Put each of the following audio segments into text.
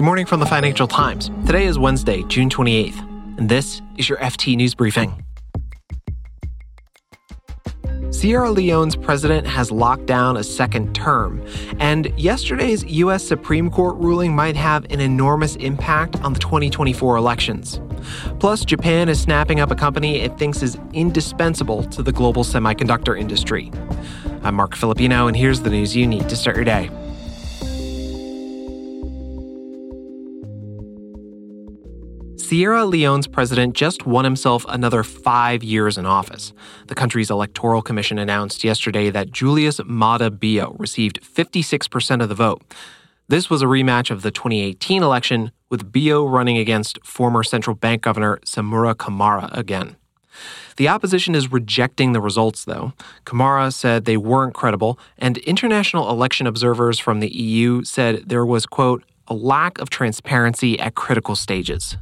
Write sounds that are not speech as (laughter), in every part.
Good morning from the Financial Times. Today is Wednesday, June 28th, and this is your FT News Briefing. Sierra Leone's president has locked down a second term, and yesterday's U.S. Supreme Court ruling might have an enormous impact on the 2024 elections. Plus, Japan is snapping up a company it thinks is indispensable to the global semiconductor industry. I'm Marc Filippino, and here's the news you need to start your day. Sierra Leone's president just won himself another five years in office. The country's electoral commission announced yesterday that Julius Maada Bio received 56% of the vote. This was a rematch of the 2018 election, with Bio running against former central bank governor Samura Kamara again. The opposition is rejecting the results, though. Kamara said they weren't credible, and international election observers from the EU said there was, quote, a lack of transparency at critical stages.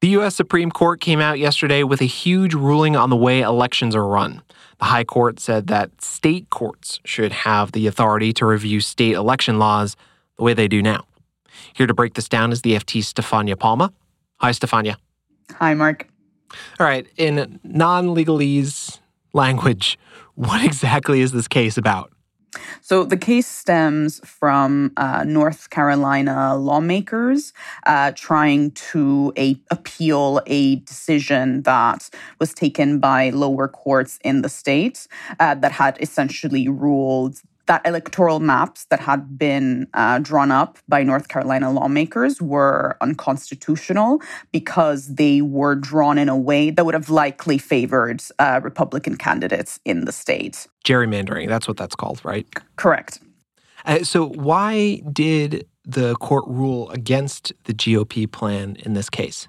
The U.S. Supreme Court came out yesterday with a huge ruling on the way elections are run. The High Court said that state courts should have the authority to review state election laws the way they do now. Here to break this down is the FT's Stefania Palma. Hi, Stefania. Hi, Marc. All right. In non legalese language, (laughs) what exactly is this case about? So the case stems from uh, North Carolina lawmakers uh, trying to a, appeal a decision that was taken by lower courts in the state uh, that had essentially ruled that electoral maps that had been uh, drawn up by North Carolina lawmakers were unconstitutional because they were drawn in a way that would have likely favored uh, Republican candidates in the state. Gerrymandering, that's what that's called, right? C- correct. Uh, so, why did the court rule against the GOP plan in this case?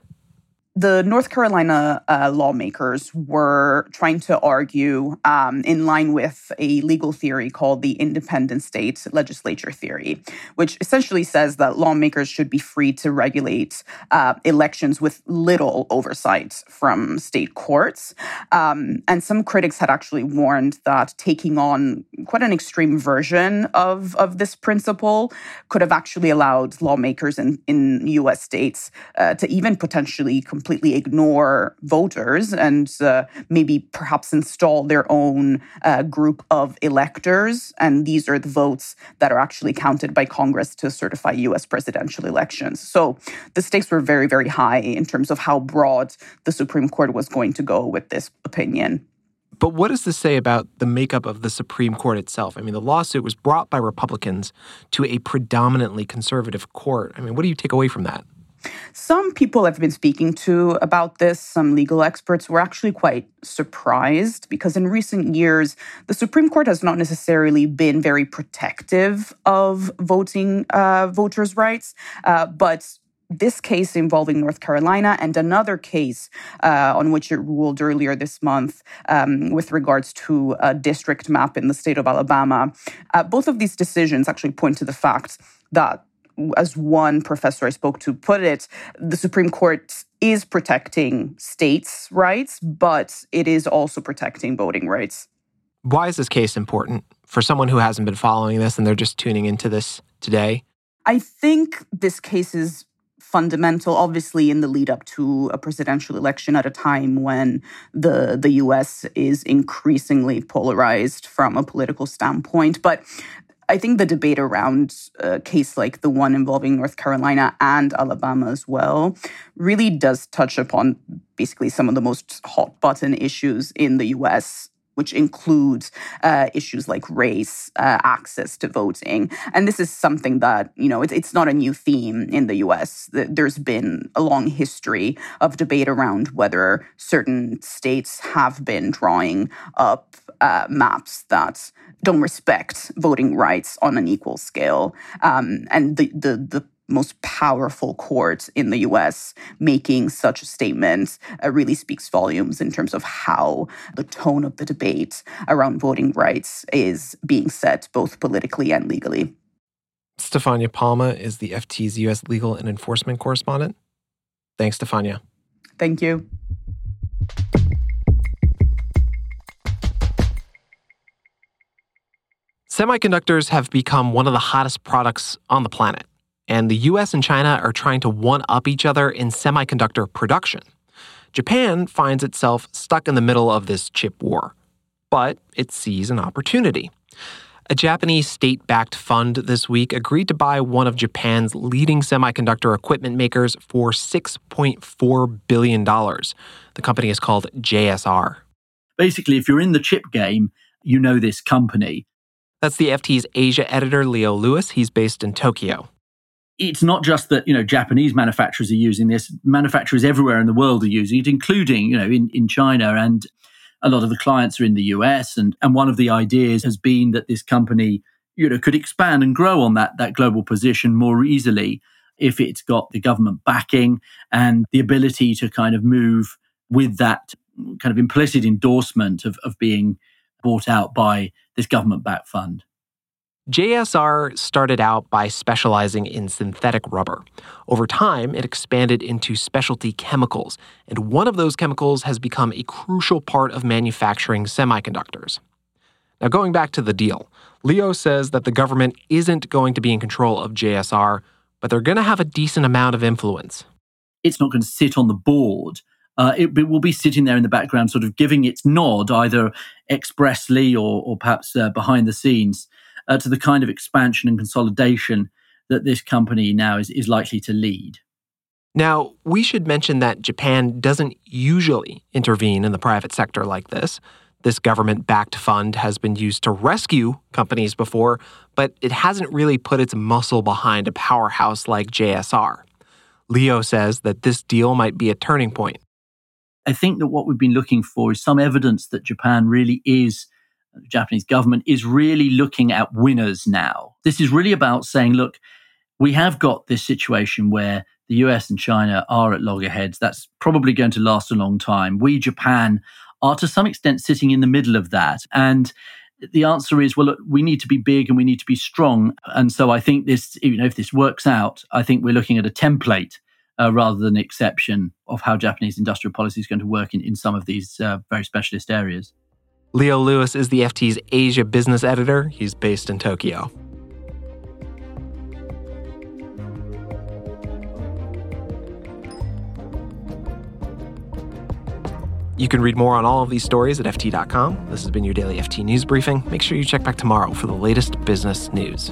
The North Carolina uh, lawmakers were trying to argue, um, in line with a legal theory called the independent state legislature theory, which essentially says that lawmakers should be free to regulate uh, elections with little oversight from state courts. Um, and some critics had actually warned that taking on quite an extreme version of, of this principle could have actually allowed lawmakers in, in US states uh, to even potentially completely ignore voters and uh, maybe perhaps install their own uh, group of electors. And these are the votes that are actually counted by Congress to certify US presidential elections. So the stakes were very, very high in terms of how broad the Supreme Court was going to go with this opinion. But what does this say about the makeup of the Supreme Court itself? I mean, the lawsuit was brought by Republicans to a predominantly conservative court. I mean, what do you take away from that? Some people I've been speaking to about this, some legal experts, were actually quite surprised because in recent years, the Supreme Court has not necessarily been very protective of voting uh, voters' rights, uh, but this case involving North Carolina and another case uh, on which it ruled earlier this month um, with regards to a district map in the state of Alabama. Uh, both of these decisions actually point to the fact that as one professor I spoke to put it, the Supreme Court is protecting states' rights, but it is also protecting voting rights. Why is this case important for someone who hasn't been following this and they're just tuning into this today? I think this case is fundamental, obviously, in the lead up to a presidential election at a time when the, the US is increasingly polarized from a political standpoint. But I think the debate around uh, a case like the one involving North Carolina and Alabama as well really does touch upon basically some of the most hot button issues in the US which includes uh, issues like race, uh, access to voting. And this is something that, you know, it, it's not a new theme in the US. There's been a long history of debate around whether certain states have been drawing up uh, maps that don't respect voting rights on an equal scale. Um, and the, the, the most powerful court in the US making such a statement uh, really speaks volumes in terms of how the tone of the debate around voting rights is being set both politically and legally. Stefania Palma is the FT's US legal and enforcement correspondent. Thanks, Stefania. Thank you. Semiconductors have become one of the hottest products on the planet, and the US and China are trying to one up each other in semiconductor production. Japan finds itself stuck in the middle of this chip war, but it sees an opportunity. A Japanese state backed fund this week agreed to buy one of Japan's leading semiconductor equipment makers for $6.4 billion. The company is called JSR. Basically, if you're in the chip game, you know this company. That's the FT's Asia editor, Leo Lewis. He's based in Tokyo. It's not just that, you know, Japanese manufacturers are using this. Manufacturers everywhere in the world are using it, including, you know, in, in China and a lot of the clients are in the US. And, and one of the ideas has been that this company, you know, could expand and grow on that, that global position more easily if it's got the government backing and the ability to kind of move with that kind of implicit endorsement of, of being bought out by this government backed fund. JSR started out by specializing in synthetic rubber. Over time, it expanded into specialty chemicals, and one of those chemicals has become a crucial part of manufacturing semiconductors. Now, going back to the deal, Leo says that the government isn't going to be in control of JSR, but they're going to have a decent amount of influence. It's not going to sit on the board. Uh, it, it, will be sitting there in the background, sort of giving its nod, either expressly or, or perhaps uh, behind the scenes, uh, to the kind of expansion and consolidation that this company now is, is likely to lead. Now, we should mention that Japan doesn't usually intervene in the private sector like this. This government backed fund has been used to rescue companies before, but it hasn't really put its muscle behind a powerhouse like JSR. Leo says that this deal might be a turning point. I think that what we've been looking for is some evidence that Japan really is the Japanese government is really looking at winners now. This is really about saying, look, we have got this situation where the US and China are at loggerheads. That's probably going to last a long time. We, Japan, are to some extent sitting in the middle of that. And the answer is, well, look, we need to be big and we need to be strong. And so I think this, you know, if this works out, I think we're looking at a template uh, rather than an exception of how Japanese industrial policy is going to work in, in some of these uh, very specialist areas. Leo Lewis is the FT's Asia business editor. He's based in Tokyo. You can read more on all of these stories at FT.com. This has been your daily FT News Briefing. Make sure you check back tomorrow for the latest business news.